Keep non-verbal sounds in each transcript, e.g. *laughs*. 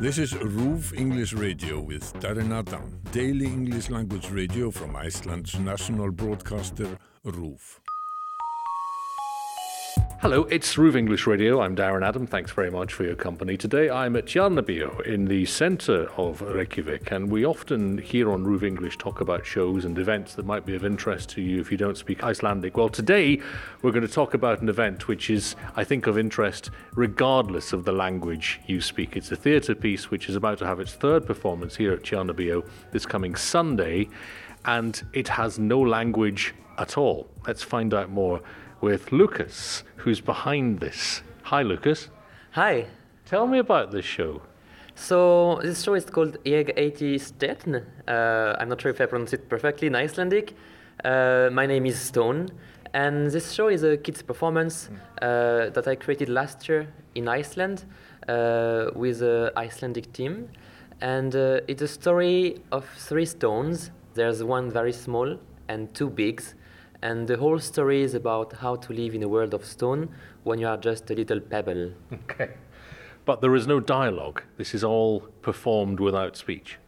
This is RÚV English Radio with Darren Adam, daily English language radio from Iceland's national broadcaster RÚV. Hello, it's RÚV English Radio. I'm Darren Adam. Thanks very much for your company. Today I'm at Tjarnarbíó in the centre of Reykjavik, and we often here on RÚV English talk about shows and events that might be of interest to you if you don't speak Icelandic. Well, today we're going to talk about an event which is, I think, of interest regardless of the language you speak. It's a theatre piece which is about to have its third performance here at Tjarnarbíó this coming Sunday, and it has no language at all. Let's find out more with Lucas, who's behind this. Hi, Lucas. Hi. Tell me about this show. So this show is called Ég heiti Steinn. Uh, I'm not sure if I pronounce it perfectly in Icelandic. Uh, my name is Stone, and this show is a kids' performance uh, that I created last year in Iceland uh, with an Icelandic team. And uh, it's a story of three stones. There's one very small and two bigs and the whole story is about how to live in a world of stone when you are just a little pebble. Okay. But there is no dialogue. This is all performed without speech.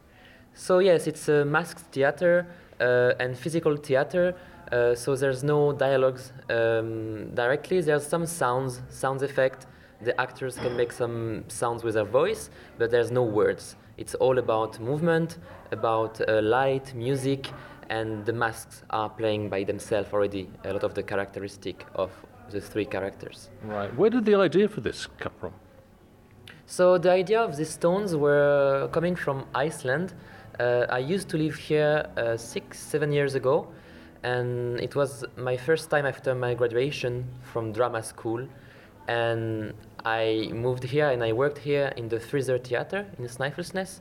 So, yes, it's a masked theater uh, and physical theater. Uh, so, there's no dialogues um, directly. There's some sounds, sound effect. The actors can make some sounds with their voice, but there's no words. It's all about movement, about uh, light, music, and the masks are playing by themselves already a lot of the characteristic of the three characters. Right. Where did the idea for this come from? So the idea of these stones were coming from Iceland. Uh, I used to live here uh, six, seven years ago, and it was my first time after my graduation from drama school. And I moved here and I worked here in the Freezer Theater in Snæfellsnes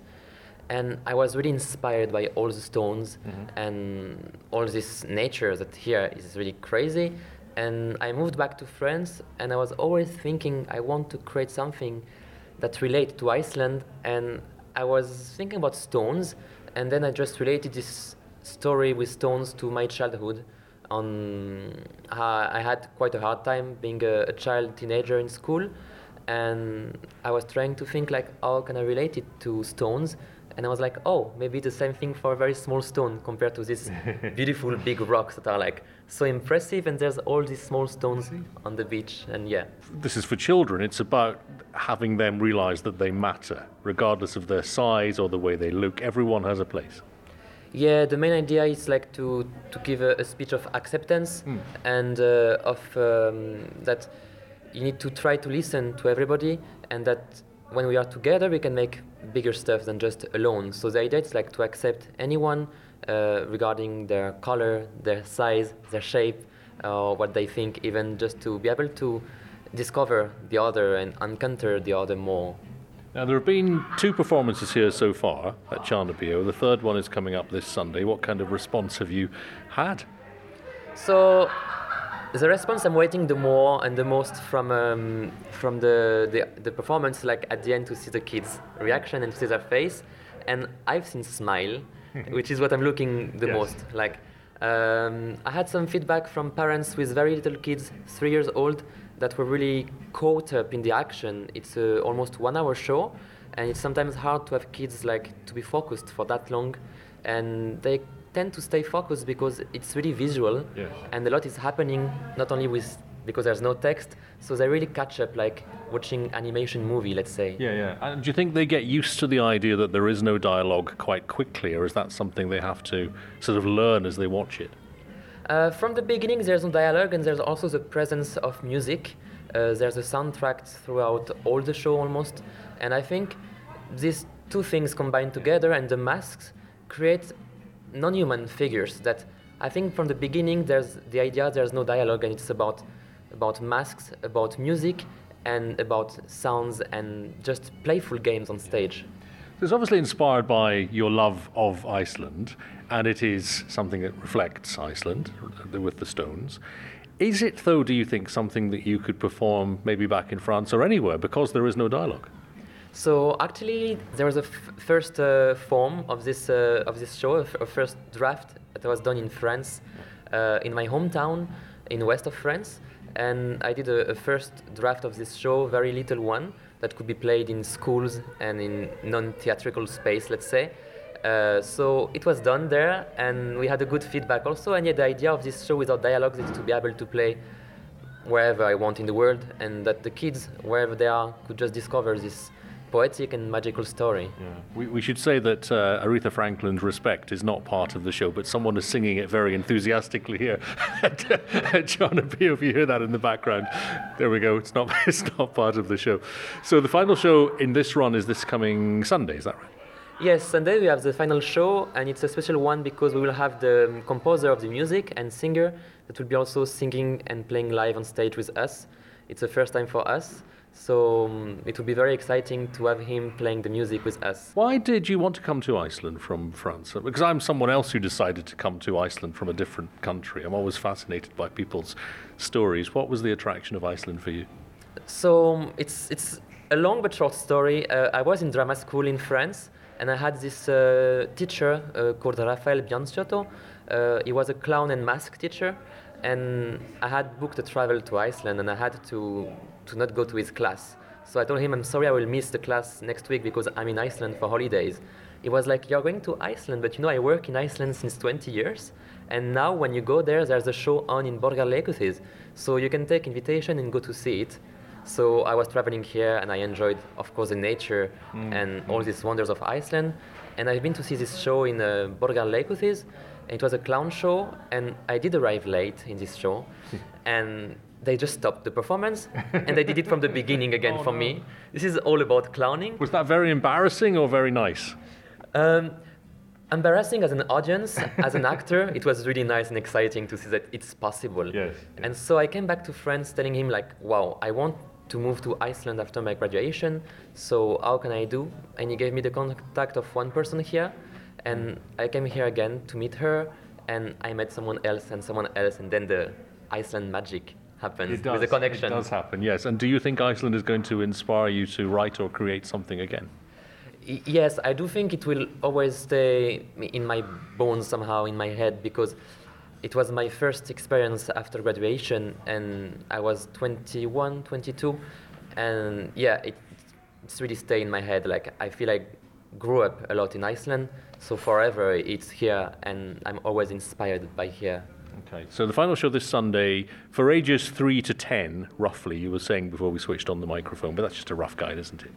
and I was really inspired by all the stones mm-hmm. and all this nature that here is really crazy. And I moved back to France, and I was always thinking I want to create something that relate to Iceland. And I was thinking about stones, and then I just related this story with stones to my childhood. On uh, I had quite a hard time being a, a child teenager in school, and I was trying to think like how can I relate it to stones and I was like, oh, maybe the same thing for a very small stone compared to these *laughs* beautiful big rocks that are like so impressive. And there's all these small stones on the beach. And yeah. This is for children. It's about having them realize that they matter, regardless of their size or the way they look. Everyone has a place. Yeah, the main idea is like to, to give a, a speech of acceptance mm. and uh, of um, that you need to try to listen to everybody and that when we are together, we can make bigger stuff than just alone. So the idea is like to accept anyone uh, regarding their color, their size, their shape, uh, what they think, even just to be able to discover the other and encounter the other more. Now, there have been two performances here so far at Tjarnarbíó. The third one is coming up this Sunday. What kind of response have you had? So, the response I'm waiting the more and the most from um, from the, the, the performance, like at the end to see the kids' reaction and to see their face, and I've seen smile, which is what I'm looking the yes. most. Like um, I had some feedback from parents with very little kids, three years old, that were really caught up in the action. It's a almost one-hour show, and it's sometimes hard to have kids like to be focused for that long, and they tend to stay focused because it's really visual. Yes. and a lot is happening not only with because there's no text so they really catch up like watching animation movie let's say. Yeah yeah. And do you think they get used to the idea that there is no dialogue quite quickly or is that something they have to sort of learn as they watch it? Uh, from the beginning there's no dialogue and there's also the presence of music. Uh, there's a soundtrack throughout all the show almost. And i think these two things combined together and the masks create non-human figures that I think from the beginning there's the idea there's no dialogue and it's about about masks, about music, and about sounds and just playful games on stage. So It's obviously inspired by your love of Iceland, and it is something that reflects Iceland with the Stones. Is it, though, do you think, something that you could perform maybe back in France or anywhere because there is no dialogue? So actually, there was a first uh, form of this uh, of this show, a, first draft that was done in France, uh, in my hometown, in west of France, and I did a, a first draft of this show, very little one, that could be played in schools and in non-theatrical space, let's say. Uh, so it was done there, and we had a good feedback also. And yeah, the idea of this show without dialogues is to be able to play wherever I want in the world, and that the kids, wherever they are, could just discover this poetic and magical story. Yeah. We, we should say that uh, Aretha Franklin's Respect is not part of the show, but someone is singing it very enthusiastically here. *laughs* John Appeal, if you hear that in the background, there we go. It's not, *laughs* it's not part of the show. So the final show in this run is this coming Sunday, is that right? Yes, Sunday we have the final show, and it's a special one because we will have the composer of the music and singer that will be also singing and playing live on stage with us. It's the first time for us. So um, it would be very exciting to have him playing the music with us. Why did you want to come to Iceland from France? Because I'm someone else who decided to come to Iceland from a different country. I'm always fascinated by people's stories. What was the attraction of Iceland for you? So um, it's it's a long but short story. Uh, I was in drama school in France, and I had this uh, teacher uh, called Rafael Bianciotto. Uh, he was a clown and mask teacher, and I had booked a travel to Iceland, and I had to to not go to his class. So I told him, I'm sorry, I will miss the class next week because I'm in Iceland for holidays. He was like, You're going to Iceland, but you know, I work in Iceland since 20 years. And now, when you go there, there's a show on in Borgarleikhúsið. So you can take invitation and go to see it. So I was traveling here and I enjoyed, of course, the nature mm. and all these wonders of Iceland. And I've been to see this show in uh, Borgarleikhúsið. It was a clown show, and I did arrive late in this show. and *laughs* they just stopped the performance and they did it from the beginning again *laughs* oh, for no. me. This is all about clowning. Was that very embarrassing or very nice? Um, embarrassing as an audience, as an actor, it was really nice and exciting to see that it's possible. Yes. And so I came back to France telling him like, wow, I want to move to Iceland after my graduation. So how can I do? And he gave me the contact of one person here, and I came here again to meet her, and I met someone else and someone else, and then the Iceland magic happens does, with a connection. It does happen, yes. And do you think Iceland is going to inspire you to write or create something again? yes, I do think it will always stay in my bones somehow, in my head, because it was my first experience after graduation, and I was 21, 22, and yeah, it, it's really stayed in my head. Like I feel like grew up a lot in Iceland, so forever it's here, and I'm always inspired by here. Okay, so the final show this Sunday for ages 3 to 10, roughly, you were saying before we switched on the microphone, but that's just a rough guide, isn't it?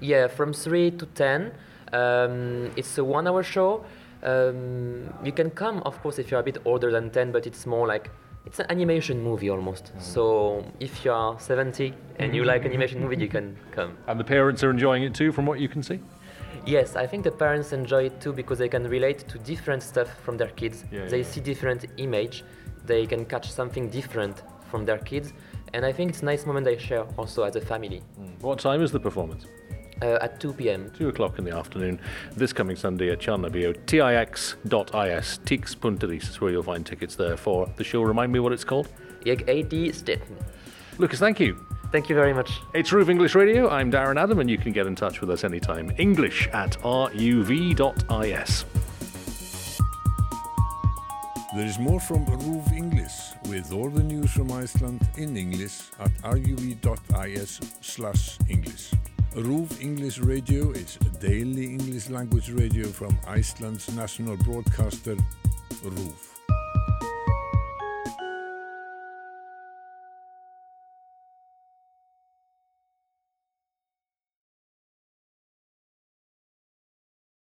Yeah, from 3 to 10. Um, it's a one hour show. Um, you can come, of course, if you're a bit older than 10, but it's more like it's an animation movie almost. Mm. So if you are 70 and you like animation movie, you can come. And the parents are enjoying it too, from what you can see? Yes, I think the parents enjoy it too because they can relate to different stuff from their kids. Yeah, they yeah. see different image, they can catch something different from their kids, and I think it's a nice moment they share also as a family. Mm. What time is the performance? Uh, at 2 p.m. 2 o'clock in the afternoon, this coming Sunday at Tjarnarbíó. tix.is, tix.is is where you'll find tickets there for the show. Remind me what it's called? Ég heiti Lucas, thank you. Thank you very much. It's RÚV English Radio. I'm Darren Adam, and you can get in touch with us anytime. English at ruv.is. There is more from RÚV English with all the news from Iceland in English at ruv.is slash English. RÚV English Radio is a daily English language radio from Iceland's national broadcaster, RÚV.